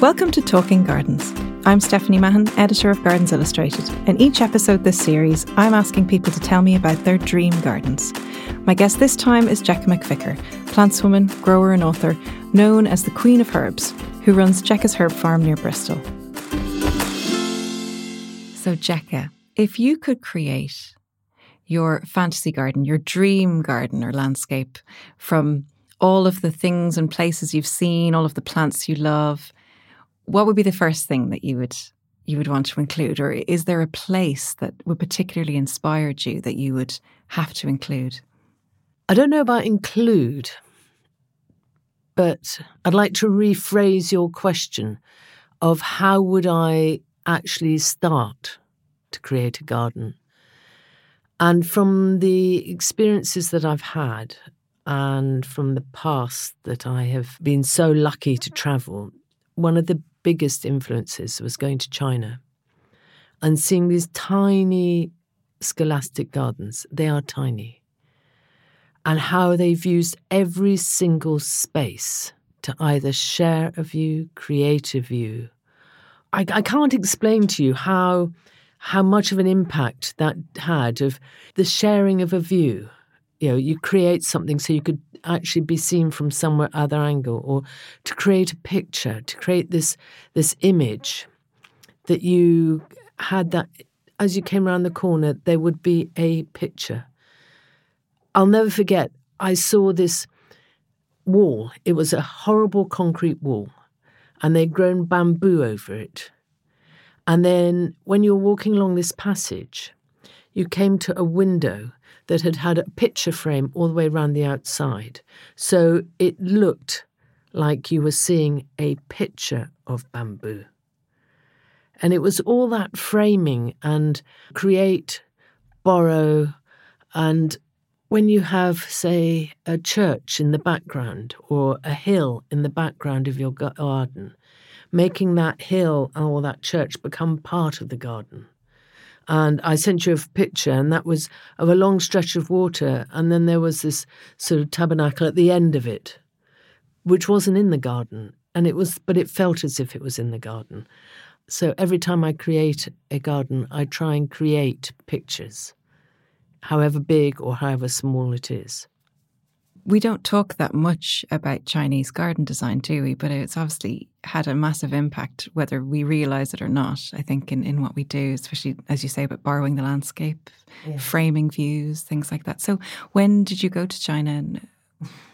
Welcome to Talking Gardens. I'm Stephanie Mahon, editor of Gardens Illustrated. In each episode this series, I'm asking people to tell me about their dream gardens. My guest this time is Jekka McVicar, plantswoman, grower, and author, known as the Queen of Herbs, who runs Jekka's Herb Farm near Bristol. So, Jekka, if you could create your fantasy garden, your dream garden or landscape from all of the things and places you've seen, all of the plants you love, what would be the first thing that you would you would want to include? Or is there a place that would particularly inspired you that you would have to include? I don't know about include but i'd like to rephrase your question of how would i actually start to create a garden? And from the experiences that i've had and from the past that i have been so lucky to travel one of the biggest influences was going to China and seeing these tiny scholastic gardens. They are tiny. And how they've used every single space to either share a view, create a view. I, I can't explain to you how how much of an impact that had of the sharing of a view. You know, you create something so you could actually be seen from somewhere other angle or to create a picture to create this this image that you had that as you came around the corner there would be a picture. I'll never forget i saw this wall. It was a horrible concrete wall and they'd grown bamboo over it. And then when you were walking along this passage you came to a window that had had a picture frame all the way around the outside. So it looked like you were seeing a picture of bamboo. And it was all that framing and create, borrow, and when you have, say, a church in the background or a hill in the background of your garden, making that hill or that church become part of the garden. And I sent you a picture, and that was of a long stretch of water. And then there was this sort of tabernacle at the end of it, which wasn't in the garden. And it was, but it felt as if it was in the garden. So every time I create a garden, I try and create pictures, however big or however small it is we don't talk that much about Chinese garden design, do we? But it's obviously had a massive impact, whether we realize it or not, I think, in, in what we do, especially as you say about borrowing the landscape, yeah. framing views, things like that. So, when did you go to China? And...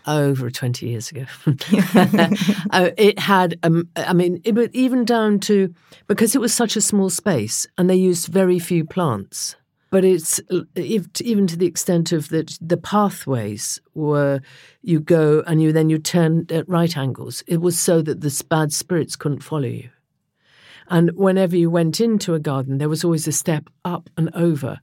Over 20 years ago. uh, it had, um, I mean, it, even down to because it was such a small space and they used very few plants but it's even to the extent of that the pathways were you go and you then you turn at right angles. It was so that the bad spirits couldn't follow you. And whenever you went into a garden, there was always a step up and over.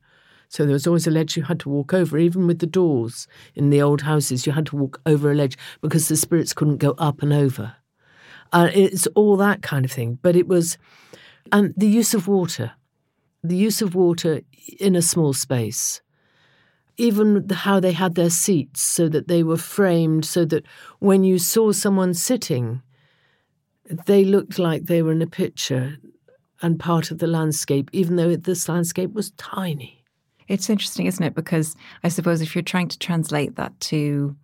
So there was always a ledge you had to walk over. Even with the doors in the old houses, you had to walk over a ledge because the spirits couldn't go up and over. Uh, it's all that kind of thing. But it was, and the use of water the use of water in a small space. Even how they had their seats so that they were framed so that when you saw someone sitting, they looked like they were in a picture and part of the landscape, even though this landscape was tiny. It's interesting, isn't it? Because I suppose if you're trying to translate that to,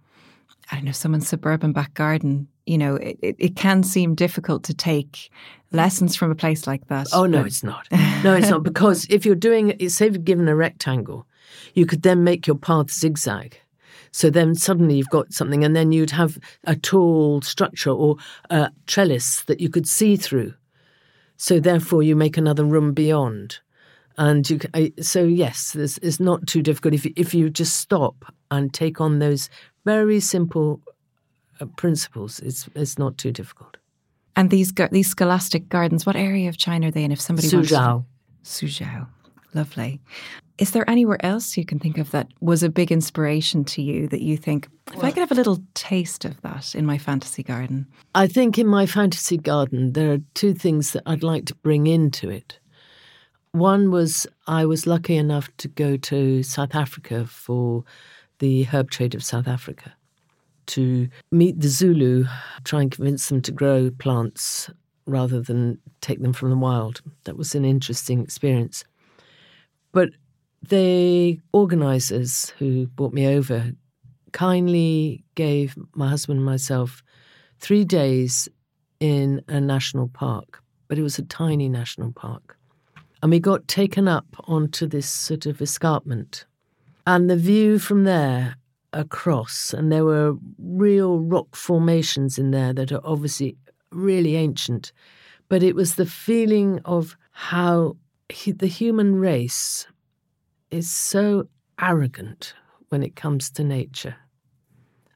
I don't know, someone's suburban back garden, you know, it, it can seem difficult to take lessons from a place like that. Oh, no, it's not. No, it's not. Because if you're doing, say, you've given a rectangle, you could then make your path zigzag. So then suddenly you've got something, and then you'd have a tall structure or a trellis that you could see through. So therefore, you make another room beyond. And you, so yes, this is not too difficult if you, if you just stop and take on those very simple Uh, principles. It's it's not too difficult. And these these scholastic gardens, what area of China are they in? If somebody Suzhou, Suzhou, lovely. Is there anywhere else you can think of that was a big inspiration to you that you think, if well, I could have a little taste of that in my fantasy garden? I think in my fantasy garden, there are two things that I'd like to bring into it. One was I was lucky enough to go to South Africa for the herb trade of South Africa to meet the Zulu, try and convince them to grow plants rather than take them from the wild. That was an interesting experience. But the organisers who brought me over kindly gave my husband and myself three days in a national park, but it was a tiny national park. And we got taken up onto this sort of escarpment. And the view from there across, and there were real rock formations in there that are obviously really ancient. But it was the feeling of how the human race is so arrogant when it comes to nature,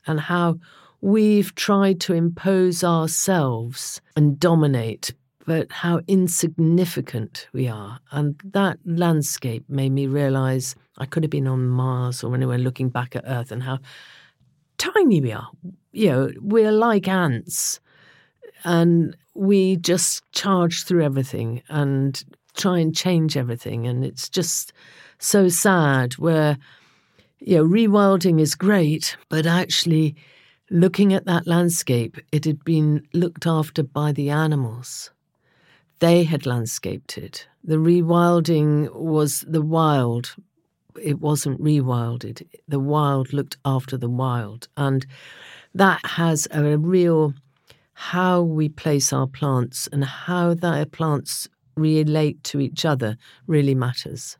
and how we've tried to impose ourselves and dominate, but how insignificant we are. And that landscape made me realize I could have been on Mars or anywhere looking back at Earth and how tiny we are. You know, we're like ants and we just charge through everything and try and change everything. And it's just so sad where, you know, rewilding is great, but actually looking at that landscape, it had been looked after by the animals. They had landscaped it. The rewilding was the wild it wasn't rewilded. The wild looked after the wild. And that has a real how we place our plants and how their plants relate to each other really matters.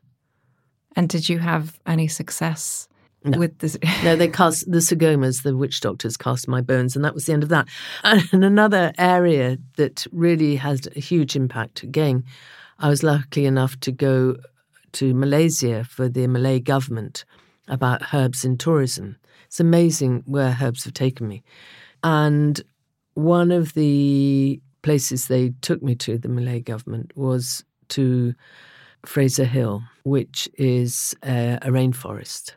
And did you have any success no. with this? no, they cast the Sangomas, the witch doctors cast my bones, and that was the end of that. And another area that really has a huge impact again, I was lucky enough to go to Malaysia for the Malay government about herbs in tourism. It's amazing where herbs have taken me. And one of the places they took me to, the Malay government, was to Fraser Hill, which is a rainforest.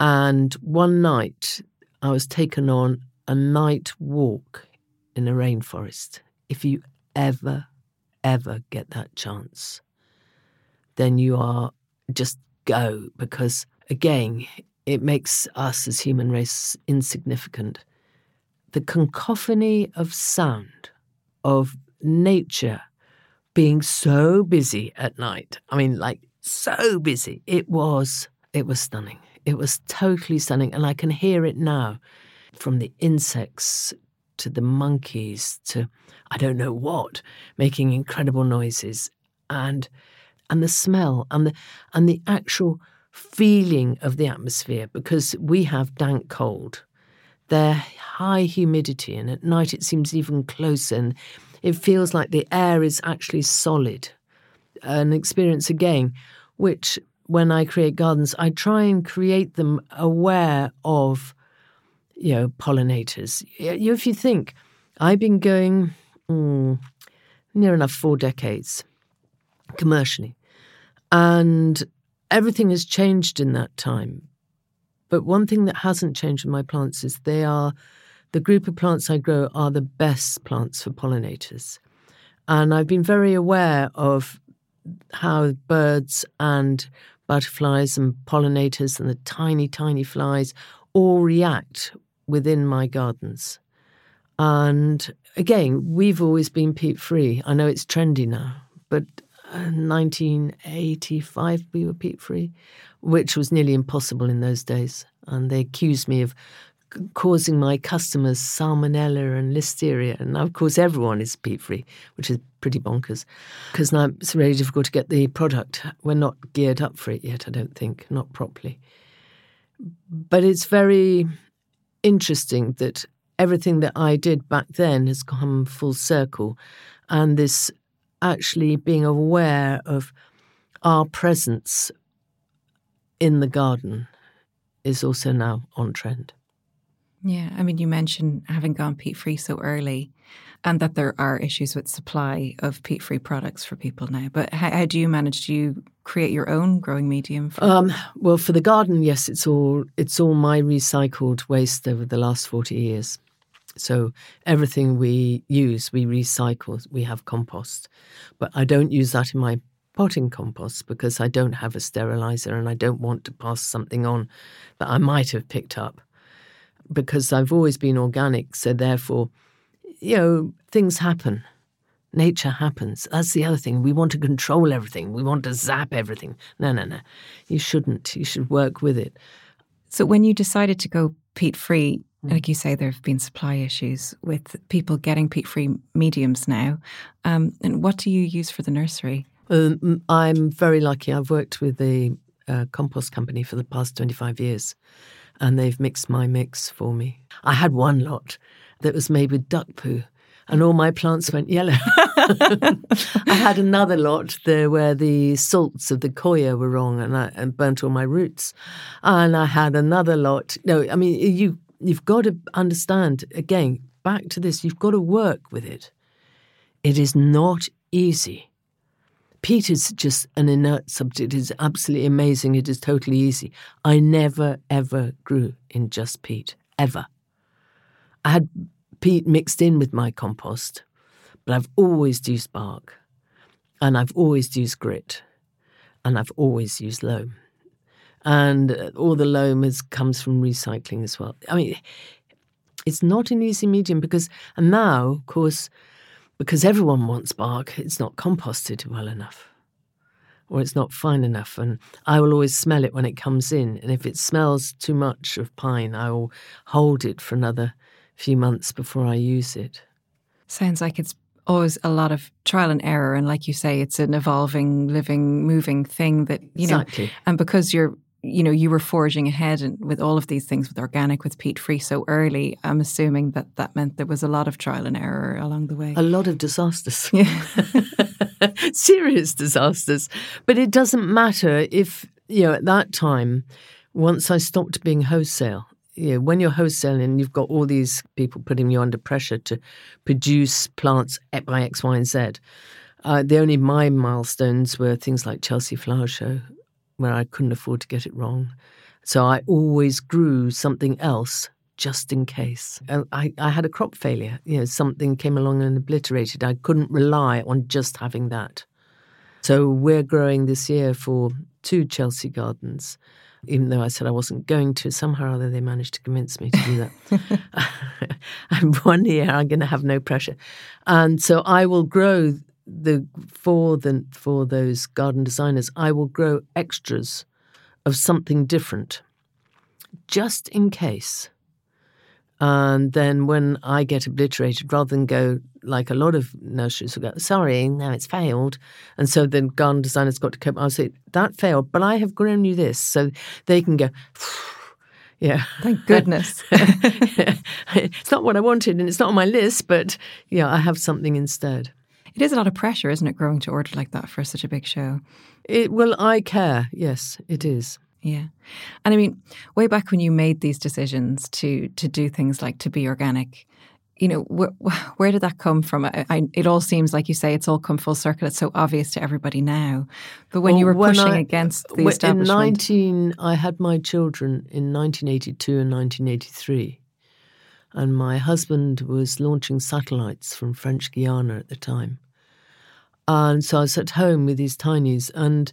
And one night I was taken on a night walk in a rainforest. If you ever, ever get that chance, then you are just go because, again, it makes us as human race insignificant. The cacophony of sound, of nature being so busy at night. I mean, like so busy. It was, it was stunning. It was totally stunning. And I can hear it now from the insects to the monkeys to I don't know what, making incredible noises. And and the smell and the and the actual feeling of the atmosphere because we have dank cold. They're high humidity and at night it seems even closer and it feels like the air is actually solid. An experience again, which when I create gardens, I try and create them aware of, you know, pollinators. If you think, I've been going mm, near enough four decades commercially. And everything has changed in that time. But one thing that hasn't changed with my plants is they are the group of plants I grow are the best plants for pollinators. And I've been very aware of how birds and butterflies and pollinators and the tiny, tiny flies all react within my gardens. And again, we've always been peat free. I know it's trendy now, but uh, 1985 we were peat free, which was nearly impossible in those days. And they accused me of causing my customers salmonella and listeria. And of course, everyone is peat free, which is pretty bonkers because now it's really difficult to get the product. We're not geared up for it yet, I don't think, not properly. But it's very interesting that everything that I did back then has come full circle. And this actually being aware of our presence in the garden is also now on trend. Yeah, I mean, you mentioned having gone peat free so early and that there are issues with supply of peat free products for people now. But how, how, do you manage? Do you create your own growing medium? For- um, well, for the garden, yes, it's all it's all my recycled waste over the last forty years. So everything we use, we recycle. We have compost, but I don't use that in my potting compost because I don't have a sterilizer and I don't want to pass something on that I might have picked up because I've always been organic. So therefore, you know, things happen. Nature happens. That's the other thing. We want to control everything. We want to zap everything. No, no, no. You shouldn't. You should work with it. So when you decided to go peat free, like you say, there have been supply issues with people getting peat free mediums now. Um, and what do you use for the nursery? Um, I'm very lucky. I've worked with a, a compost company for the past 25 years, and they've mixed my mix for me. I had one lot that was made with duck poo, and all my plants went yellow. I had another lot there where the salts of the coir were wrong, and I and burnt all my roots. And I had another lot. No, I mean you you've got to understand again. Back to this, you've got to work with it. It is not easy. Peat is just an inert subject. It is absolutely amazing. It is totally easy. I never, ever grew in just peat, ever. I had peat mixed in with my compost, but I've always used bark, and I've always used grit, and I've always used loam. And uh, all the loam is, comes from recycling as well. I mean, it's not an easy medium because, and now, of course, because everyone wants bark, it's not composted well enough or it's not fine enough. And I will always smell it when it comes in. And if it smells too much of pine, I will hold it for another few months before I use it. Sounds like it's always a lot of trial and error. And like you say, it's an evolving, living, moving thing that, you exactly. know, and because you're you know, you were forging ahead and with all of these things with organic, with peat free so early. I'm assuming that that meant there was a lot of trial and error along the way. A lot of disasters. Yeah. Serious disasters. But it doesn't matter if, you know, at that time, once I stopped being wholesale, you know, when you're wholesaling, you've got all these people putting you under pressure to produce plants by X, Y, and Z. Uh, the only my milestones were things like Chelsea Flower Show where I couldn't afford to get it wrong. So I always grew something else just in case. Uh, I, I had a crop failure. You know, something came along and obliterated. I couldn't rely on just having that. So we're growing this year for two Chelsea gardens. Even though I said I wasn't going to, somehow or other they managed to convince me to do that. and one year I'm going to have no pressure. And so I will grow the for the for those garden designers, I will grow extras of something different, just in case. And then when I get obliterated, rather than go like a lot of nurseries will go, sorry, now it's failed. And so the garden designer's got to come, I'll say, that failed, but I have grown you this. So they can go, yeah. Thank goodness. it's not what I wanted and it's not on my list, but yeah, I have something instead. It is a lot of pressure, isn't it, growing to order like that for such a big show? It well, I care. Yes, it is. Yeah, and I mean, way back when you made these decisions to to do things like to be organic, you know, where, where did that come from? I, I, it all seems like you say it's all come full circle. It's so obvious to everybody now. But when well, you were pushing I, against the establishment, in nineteen, I had my children in nineteen eighty two and nineteen eighty three and my husband was launching satellites from French Guiana at the time. And so I was at home with these tinies, and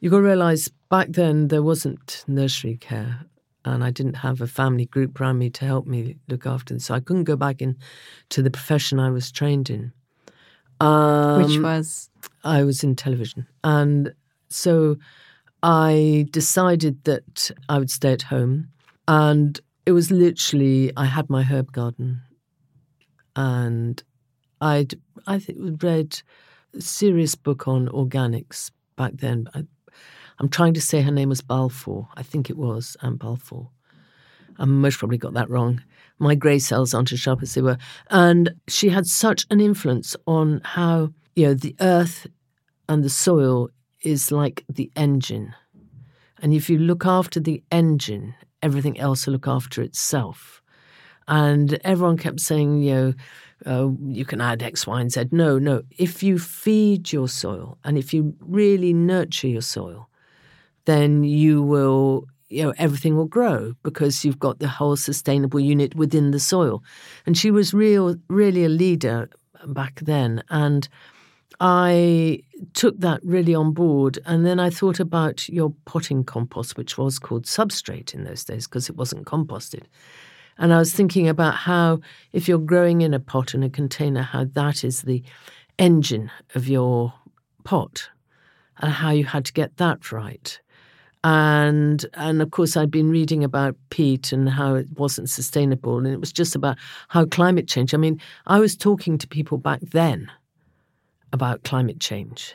you've got to realize back then there wasn't nursery care, and I didn't have a family group around me to help me look after them, so I couldn't go back into the profession I was trained in. Um, Which was? I was in television. And so I decided that I would stay at home. And it was literally I had my herb garden, and I'd I think read a serious book on organics back then. I, am trying to say her name was Balfour. I think it was Anne Balfour. I most probably got that wrong. My grey cells aren't as sharp as they were, and she had such an influence on how you know the earth and the soil is like the engine. And if you look after the engine everything else to look after itself. And everyone kept saying, you know, uh, you can add X, Y, and Z. No, no. If you feed your soil and if you really nurture your soil, then you will, you know, everything will grow because you've got the whole sustainable unit within the soil. And she was real, really a leader back then. And I took that really on board. And then I thought about your potting compost, which was called substrate in those days because it wasn't composted. And I was thinking about how, if you're growing in a pot in a container, how that is the engine of your pot and how you had to get that right. And and of course I'd been reading about peat and how it wasn't sustainable and it was just about how climate change. I mean, I was talking to people back then about climate change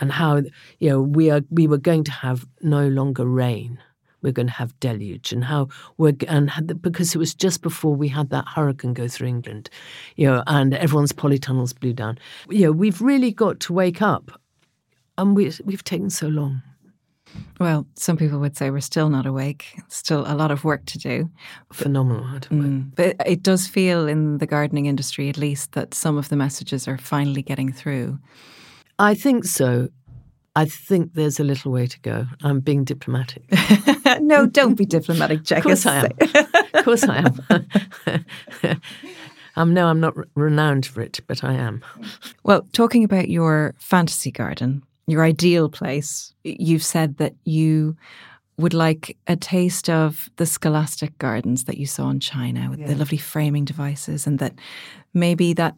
and how you know we are we were going to have no longer rain we're going to have deluge and how we're and because it was just before we had that hurricane go through England, you know, and everyone's polytunnels blew down. You know, we've really got to wake up, and we we've taken so long. Well, some people would say we're still not awake. Still a lot of work to do. Phenomenal. Mm, but it does feel in the gardening industry, at least, that some of the messages are finally getting through. I think so. I think there's a little way to go. I'm being diplomatic. no, don't be diplomatic, Jack. Of course I am. of course I am. um, no, I'm not renowned for it, but I am. Well, talking about your fantasy garden, your ideal place, you've said that you would like a taste of the scholastic gardens that you saw in China with yeah. the lovely framing devices, and that maybe that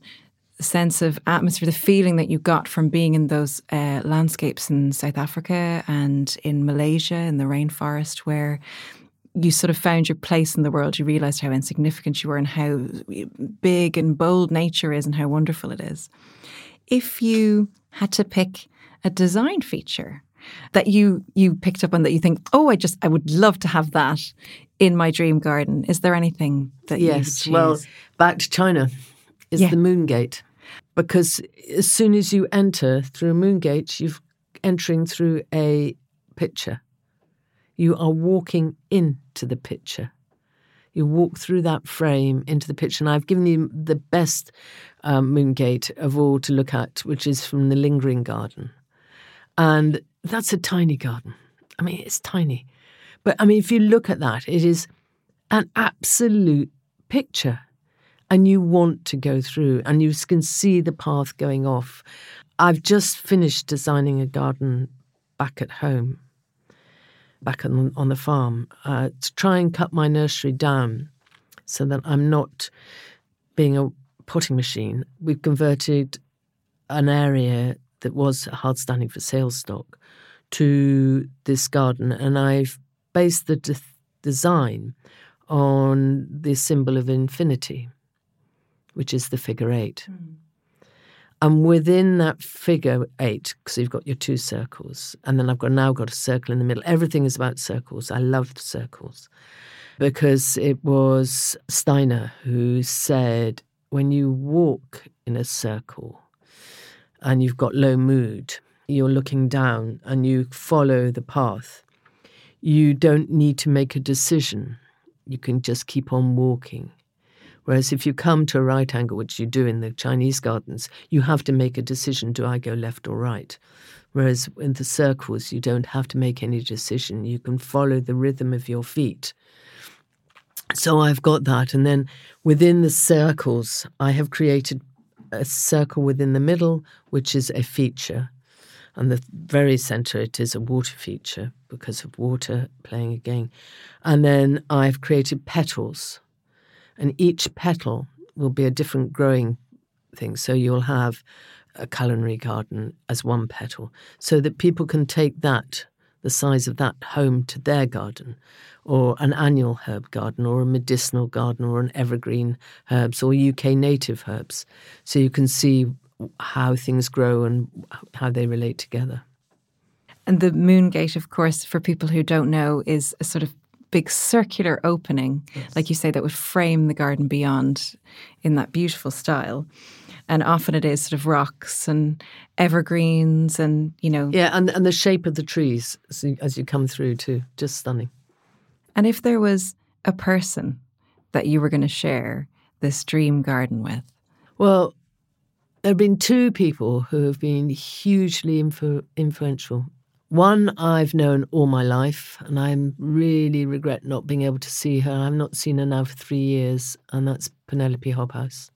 sense of atmosphere, the feeling that you got from being in those uh, landscapes in South Africa and in Malaysia in the rainforest, where you sort of found your place in the world. You realized how insignificant you were and how big and bold nature is and how wonderful it is. If you had to pick a design feature that you you picked up on that you think, oh, I just I would love to have that in my dream garden. Is there anything that yes? well, back to China is yeah. the Moon Gate because as soon as you enter through a moon gate, you're entering through a picture. You are walking into the picture. You walk through that frame into the picture. And I've given you the best um, moon gate of all to look at, which is from the Lingering Garden. And that's a tiny garden. I mean, it's tiny. But I mean, if you look at that, it is an absolute picture and you want to go through and you can see the path going off. I've just finished designing a garden back at home, back on, on the farm, uh, to try and cut my nursery down so that I'm not being a potting machine. We've converted an area that was hard standing for sales stock to this garden, and I've based the de- design on the symbol of infinity which is the figure eight. Mm. And within that figure eight, because you've got your two circles, and then I've got now got a circle in the middle. Everything is about circles. I love circles because it was Steiner who said, when you walk in a circle and you've got low mood, you're looking down and you follow the path. You don't need to make a decision. You can just keep on walking. Whereas if you come to a right angle, which you do in the Chinese gardens, you have to make a decision do I go left or right? Whereas in the circles, you don't have to make any decision. You can follow the rhythm of your feet. So I've got that. And then within the circles, I have created a circle within the middle, which is a feature. And the very center, it is a water feature because of water playing again. And then I've created petals and each petal will be a different growing thing. So you'll have a culinary garden as one petal, so that people can take that, the size of that, home to their garden, or an annual herb garden, or a medicinal garden, or an evergreen herbs, or UK native herbs. So you can see how things grow and how they relate together. And the moon gate, of course, for people who don't know, is a sort of big circular opening, yes. like you say, that would frame the garden beyond in that beautiful style. And often it is sort of rocks and evergreens and, you know. Yeah, and, and the shape of the trees as you, as you come through, too. Just stunning. And if there was a person that you were going to share this dream garden with? Well, there have been two people who have been hugely influ- influential one I've known all my life, and I really regret not being able to see her. I've not seen her now for three years, and that's Penelope Hobhouse.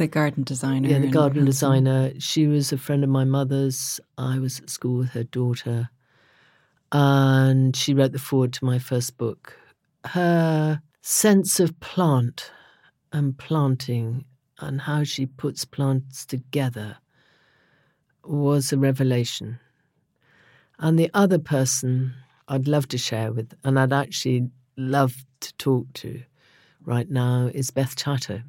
The garden designer. Yeah, the garden designer. She was a friend of my mother's. I was at school with her daughter, and she wrote the foreword to my first book. Her sense of plant and planting and how she puts plants together was a revelation. And the other person I'd love to share with, and I'd actually love to talk to right now, is Beth Chatto.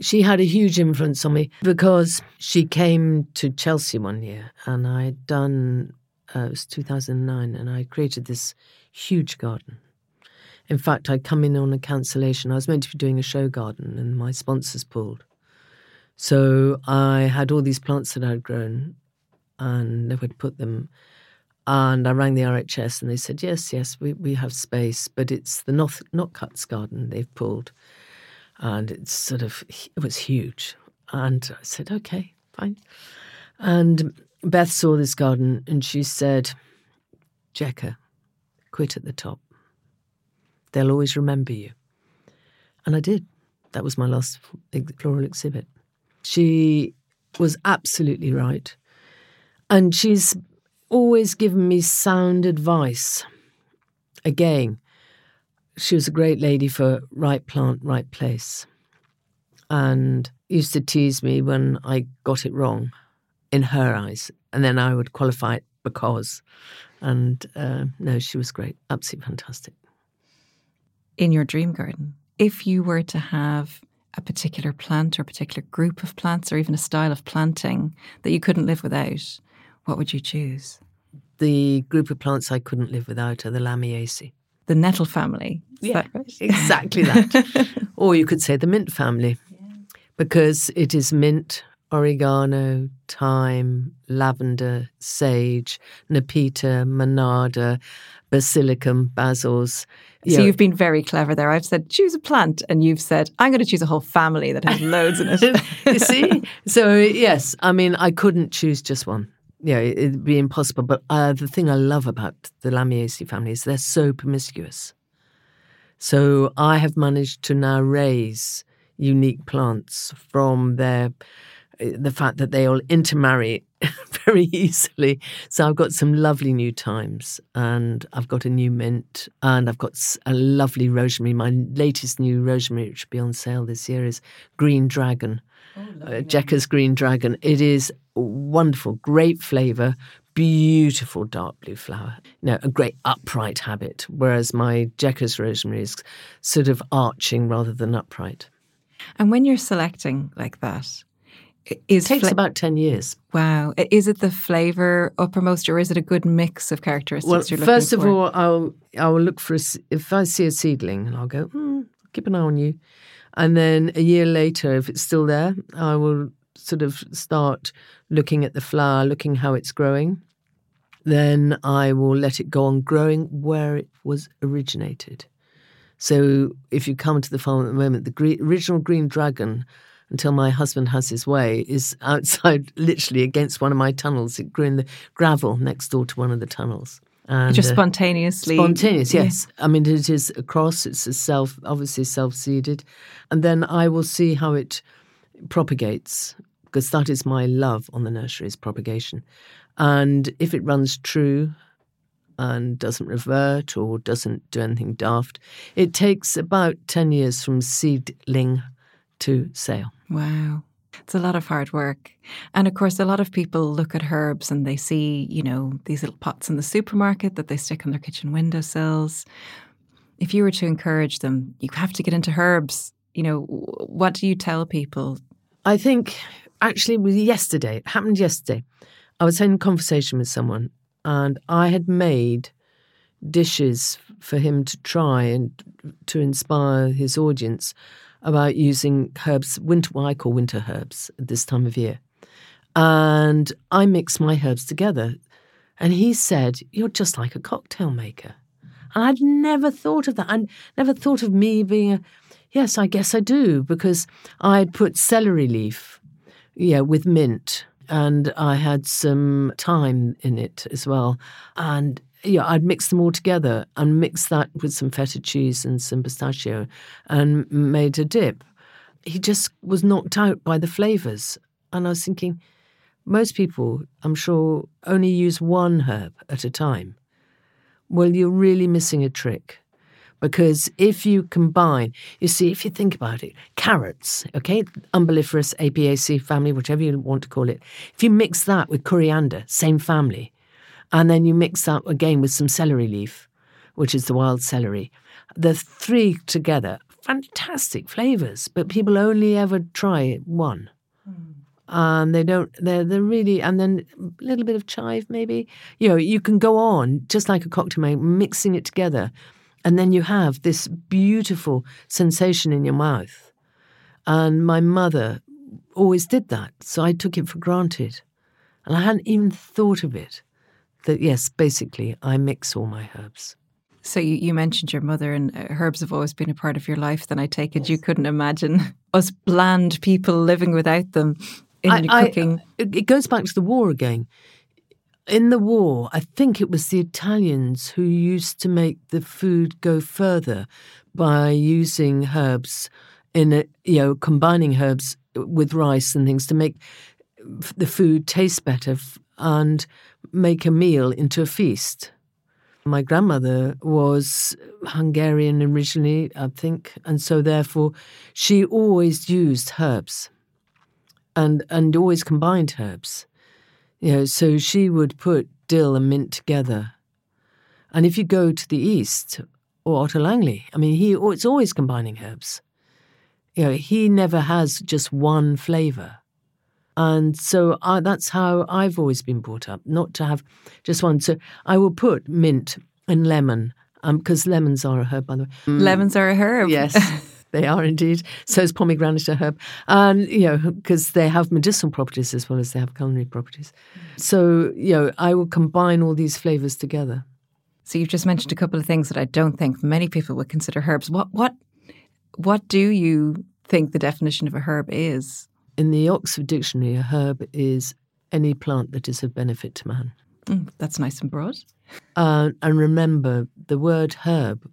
She had a huge influence on me because she came to Chelsea one year and I'd done, uh, it was 2009, and I created this huge garden. In fact, I'd come in on a cancellation. I was meant to be doing a show garden and my sponsors pulled. So I had all these plants that I'd grown and they would put them. And I rang the RHS and they said, yes, yes, we, we have space, but it's the Not, Notcutts garden they've pulled. And it's sort of, it was huge. And I said, okay, fine. And Beth saw this garden and she said, Jekka, quit at the top. They'll always remember you. And I did. That was my last floral exhibit. She was absolutely right. And she's always given me sound advice. Again, she was a great lady for right plant, right place. And used to tease me when I got it wrong in her eyes. And then I would qualify it because. And uh, no, she was great. Absolutely fantastic. In your dream garden, if you were to have a particular plant or a particular group of plants or even a style of planting that you couldn't live without, what would you choose? The group of plants I couldn't live without are the Lamiaceae. The nettle family. Is yeah, right? exactly that. or you could say the mint family, yeah. because it is mint, oregano, thyme, lavender, sage, nepeta, monarda, basilicum, basils. So you've been very clever there. I've said choose a plant, and you've said I'm going to choose a whole family that has loads in it. you see, so yes, I mean I couldn't choose just one. Yeah, it'd be impossible. But uh, the thing I love about the Lamiaceae family is they're so promiscuous. So I have managed to now raise unique plants from their the fact that they all intermarry very easily. So I've got some lovely new thymes, and I've got a new mint, and I've got a lovely rosemary. My latest new rosemary, which will be on sale this year, is Green Dragon. Oh, uh, Jekka's Green Dragon. It is wonderful, great flavour, beautiful dark blue flower. You know, a great upright habit, whereas my Jekka's rosemary is sort of arching rather than upright. And when you're selecting like that, is it takes fla- about 10 years. Wow. Is it the flavour uppermost or is it a good mix of characteristics well, first of all, I'll, I'll look for, a, if I see a seedling, and I'll go, hmm, keep an eye on you. And then a year later, if it's still there, I will sort of start looking at the flower, looking how it's growing. Then I will let it go on growing where it was originated. So if you come to the farm at the moment, the green, original green dragon until my husband has his way is outside, literally against one of my tunnels. It grew in the gravel next door to one of the tunnels. And, Just uh, spontaneously. Uh, spontaneous, yes. Yeah. I mean, it is a cross. It's a self, obviously self seeded, and then I will see how it propagates because that is my love on the nursery is propagation, and if it runs true and doesn't revert or doesn't do anything daft, it takes about ten years from seedling to sale. Wow. It's a lot of hard work. And of course, a lot of people look at herbs and they see, you know, these little pots in the supermarket that they stick on their kitchen windowsills. If you were to encourage them, you have to get into herbs. You know, what do you tell people? I think actually was yesterday, it happened yesterday. I was having a conversation with someone and I had made dishes for him to try and to inspire his audience about using herbs, winter, what I call winter herbs at this time of year. And I mix my herbs together. And he said, You're just like a cocktail maker. And I'd never thought of that. I never thought of me being a, yes, I guess I do, because I'd put celery leaf, yeah, with mint. And I had some thyme in it as well. And yeah, I'd mix them all together and mix that with some feta cheese and some pistachio and made a dip. He just was knocked out by the flavors. And I was thinking, most people, I'm sure, only use one herb at a time. Well, you're really missing a trick Because if you combine, you see, if you think about it, carrots, okay, umbelliferous Apiaceae family, whichever you want to call it, if you mix that with coriander, same family, and then you mix that again with some celery leaf, which is the wild celery, the three together, fantastic flavors, but people only ever try one. Mm and they don't they're they're really and then a little bit of chive maybe. You know you can go on just like a cocktail mixing it together. And then you have this beautiful sensation in your mouth. And my mother always did that so i took it for granted. And i hadn't even thought of it that yes basically i mix all my herbs so you, you mentioned your mother and uh, herbs have always been a part of your life. Then I take it yes. you couldn't imagine us bland people living without them in I, cooking? Uh, I, it goes back to the war again. In the war, I think it was the Italians who used to make the food go further by using herbs in a, you know combining herbs uh, with rice and things to make uh, the food taste better and make a meal into a feast. My grandmother was Hungarian originally, I think, and so therefore she always used herbs and and always combined herbs. You know, so she would put dill and mint together. And if you go to the east, or Ottolenghi, I mean, he it's always combining herbs. You know, he never has just one flavour. And so I, that's how I've always been brought up, not to have just one. So I will put mint and lemon, because um, lemons are a herb, by the way. Mm. Lemons are a herb. Yes. They are indeed. So is pomegranate a herb, and you know because they have medicinal properties as well as they have culinary properties. So you know I will combine all these flavors together. So you've just mentioned a couple of things that I don't think many people would consider herbs. What what what do you think the definition of a herb is? In the Oxford Dictionary, a herb is any plant that is of benefit to man. Mm, that's nice and broad. Uh, and remember, the word herb,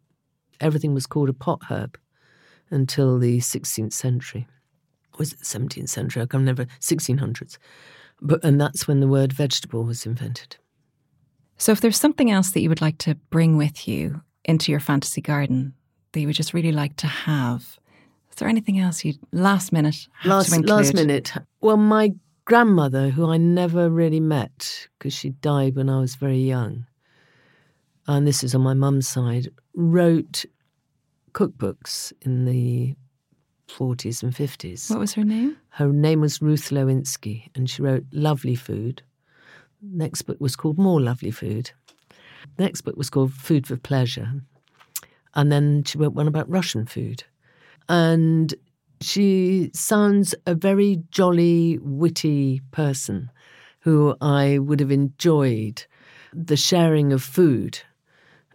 everything was called a pot herb until the 16th century. Was it the 17th century? I can never, 1600s. But, and that's when the word vegetable was invented. So, if there's something else that you would like to bring with you into your fantasy garden that you would just really like to have, is there anything else you last minute last last minute? Well, my grandmother, who I never really met because she died when I was very young, and this is on my mum's side, wrote cookbooks in the 40s and 50s. What was her name? Her name was Ruth Lewinsky, and she wrote Lovely Food. Next book was called More Lovely Food. Next book was called Food for Pleasure. And then she wrote one about Russian food. And she sounds a very jolly, witty person who I would have enjoyed the sharing of food.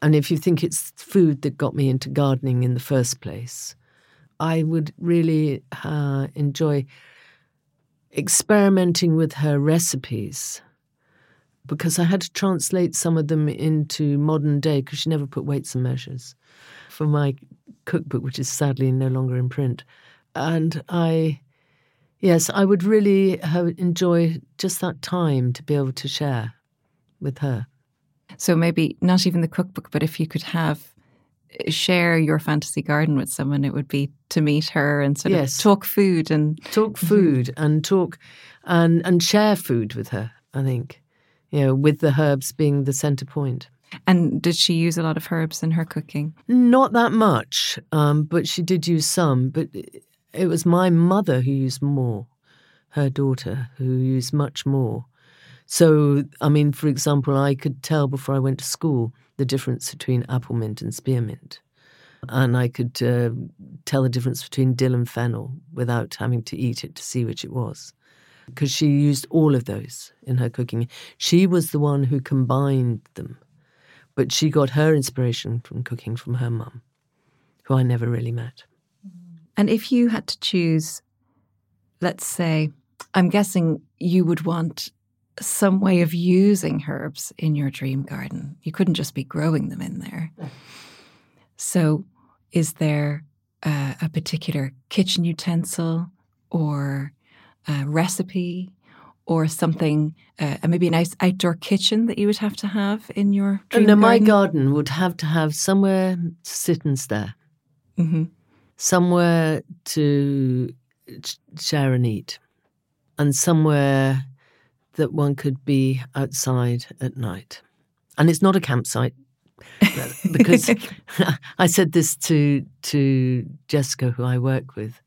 And if you think it's food that got me into gardening in the first place, I would really uh, enjoy experimenting with her recipes because I had to translate some of them into modern day because she never put weights and measures for my cookbook, which is sadly no longer in print. And I, yes, I would really enjoy just that time to be able to share with her. So maybe not even the cookbook, but if you could have uh, share your fantasy garden with someone, it would be to meet her and sort yes. of talk food and talk food and talk and and share food with her. I think, you know, with the herbs being the center point. And did she use a lot of herbs in her cooking? Not that much, um, but she did use some. But it was my mother who used more, her daughter who used much more. So, I mean, for example, I could tell before I went to school the difference between apple mint and spearmint. And I could uh, tell the difference between dill and fennel without having to eat it to see which it was. Because she used all of those in her cooking. She was the one who combined them. But she got her inspiration from cooking from her mum, who I never really met. And if you had to choose, let's say, I'm guessing you would want some way of using herbs in your dream garden. You couldn't just be growing them in there. So, is there a, a particular kitchen utensil or recipe or something, uh, maybe a nice outdoor kitchen that you would have to have in your dream no, my garden? garden would have to have somewhere to sit and stare, hmm somewhere to sh- share and eat, and somewhere that one could be outside at night. And it's not a campsite because I said this to to Jessica, who I work with,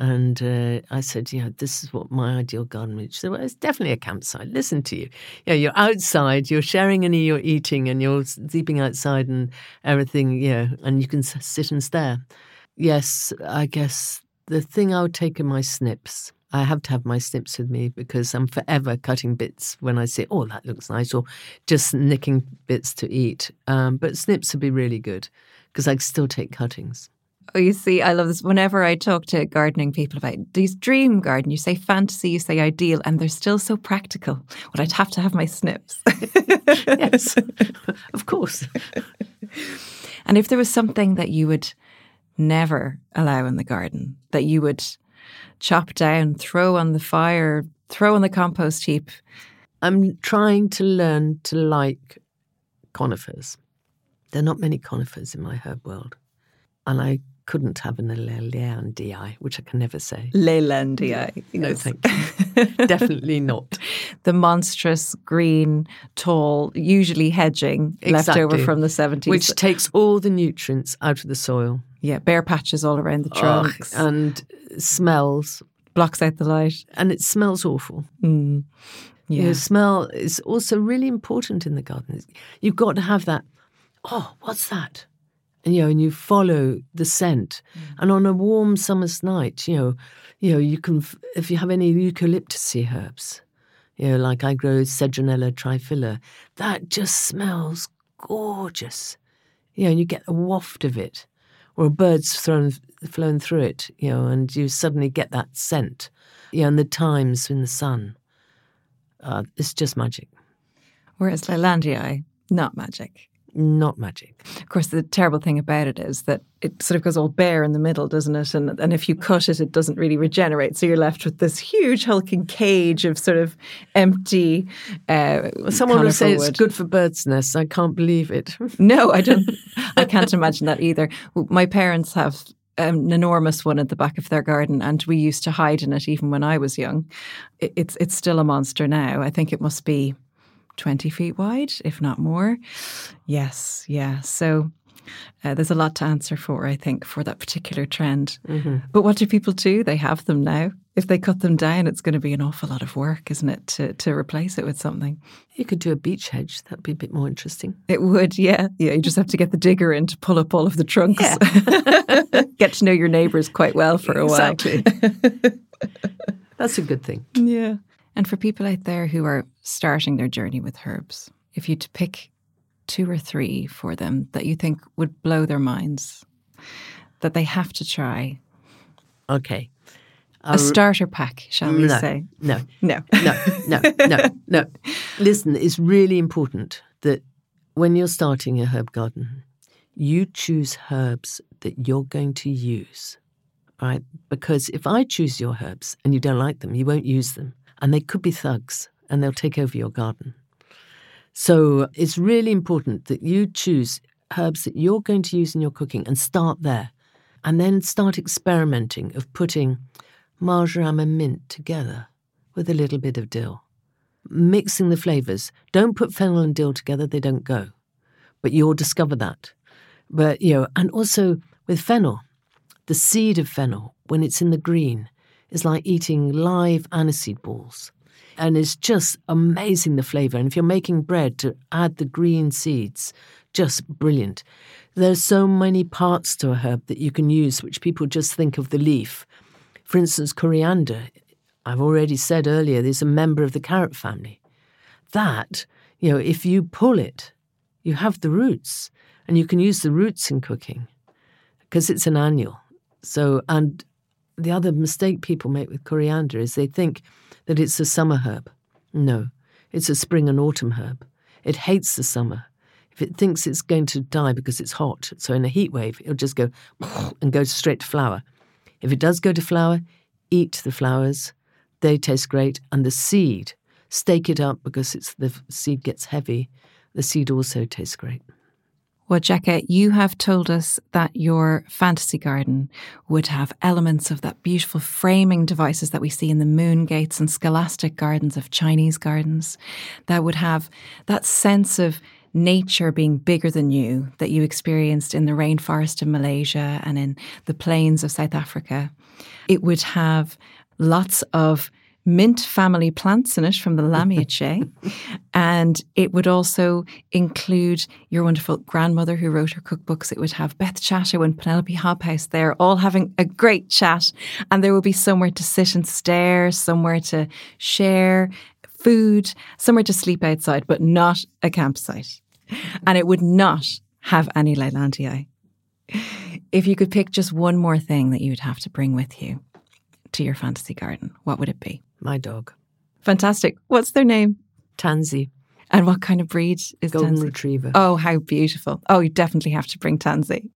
and uh, I said, you know, this is what my ideal garden. She said, well, it's definitely a campsite. Listen to you. You know, you're outside, you're sharing and you're eating, and you're sleeping outside and everything, you know, and you can sit and stare. Yes, I guess the thing I would take in my snips. I have to have my snips with me because I'm forever cutting bits when I say, oh, that looks nice, or just nicking bits to eat. Um, but snips would be really good because I still take cuttings. Oh, you see, I love this. Whenever I talk to gardening people about these dream garden, you say fantasy, you say ideal, and they're still so practical. Well, I'd have to have my snips. yes, of course. And if there was something that you would never allow in the garden, that you would chop down, throw on the fire, throw on the compost heap, I'm trying to learn to like conifers. There are not many conifers in my herb world. And I couldn't have an Lelandii, which I can never say. Leylandii. No, yes. thank you. Definitely not. the monstrous green, tall, usually hedging left over from the 70s. Which takes all the nutrients out of the soil yeah, bare patches all around the Ugh, trunks, and smells. blocks out the light. And it smells awful. Mm. You Yeah. know, smell is also really important in the garden. You've got to have that, oh, what's that? And, you know, and you follow the scent. And on a warm summer's night, you know, you know, you can, if you have any eucalyptusy herbs, you know, like I grow Cedronella triphylla, that just smells gorgeous. You know, and you get a waft of it, or a bird's thrown, flown through it, you know, and you suddenly get that scent. You know, and the thymes in the sun. Uh, it's just magic, Whereas Leylandii, not magic. Not magic. Of course, the terrible thing about it is that it sort of goes all bare in the middle, doesn't it? And and if you cut it, it doesn't really regenerate. So you're left with this huge hulking cage of sort of empty. Uh, Someone will say conifer it's wood. good for birds' nests. I can't believe it. No, I don't. I can't imagine that either. My parents have an enormous one at the back of their garden, and we used to hide in it even when I was young. It, it's it's still a monster now. I think it must be twenty feet wide, if not more. Yes, yeah. So. Uh, there's a lot to answer for, I think, for that particular trend. But what do people do? They have them now. If they cut them down, it's going to be an awful lot of work, isn't it, to, to replace it with something? You could do a beech hedge. That'd be a bit more interesting. It would, yeah. Yeah, you just have to get the digger in to pull up all of the trunks. get to know your neighbours quite well for a while. Exactly. That's a good thing. Yeah. And for people out there who are starting their journey with herbs, if you'd pick two or three for them that you think would blow their minds, that they have to try, Okay. a uh, starter pack, shall we no, say? no, No. no, no, no, no. Listen, it's really important that when you're starting a herb garden, you choose herbs that you're going to use, right? Because if I choose your herbs and you don't like them, you won't use them. And they could be thugs and they'll take over your garden. So it's really important that you choose herbs that you're going to use in your cooking and start there. And then start experimenting of putting marjoram and mint together with a little bit of dill. Mixing the flavours. Don't put fennel and dill together, they don't go. But you'll discover that. But, you know, and also with fennel, the seed of fennel, when it's in the green, is like eating live aniseed balls. And it's just amazing the flavour. And if you're making bread, to add the green seeds, just brilliant. There's so many parts to a herb that you can use, which people just think of the leaf. For instance, coriander, I've already said earlier, is a member of the carrot family. That, you know, if you pull it, you have the roots, and you can use the roots in cooking because it's an annual. So, and the other mistake people make with coriander is they think that it's a summer herb. No, it's a spring and autumn herb. It hates the summer. If it thinks it's going to die because it's hot, so in a heat wave, it'll just go and go straight to flower. If it does go to flower, eat the flowers, they taste great. And the seed, stake it up because it's the seed gets heavy. The seed also tastes great. Well, Jekka, you have told us that your fantasy garden would have elements of that beautiful framing devices that we see in the moon gates and scholastic gardens of Chinese gardens, that would have that sense of nature being bigger than you that you experienced in the rainforest of Malaysia and in the plains of South Africa. It would have lots of mint family plants in it from the Lamiaceae. and it would also include your wonderful grandmother who wrote her cookbooks. It would have Beth Chatto and Penelope Hobhouse there, all having a great chat. And there would be somewhere to sit and stare, somewhere to share food, somewhere to sleep outside, but not a campsite. And it would not have any Leylandii. If you could pick just one more thing that you would have to bring with you to your fantasy garden, what would it be? My dog. Fantastic. What's their name? Tansy. And what kind of breed is Golden Tansy? Retriever. Oh, how beautiful. Oh, you definitely have to bring Tansy.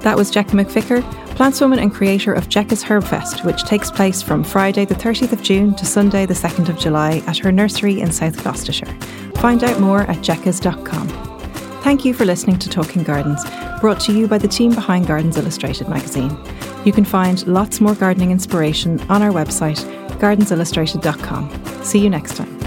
That was Jekka McVicar, plantswoman and creator of Jekka's Herb Fest, which takes place from Friday the 30th of June to Sunday the 2nd of July at her nursery in South Gloucestershire. Find out more at jekkas.com. Thank you for listening to Talking Gardens, brought to you by the team behind Gardens Illustrated magazine. You can find lots more gardening inspiration on our website, gardensillustrated.com. See you next time.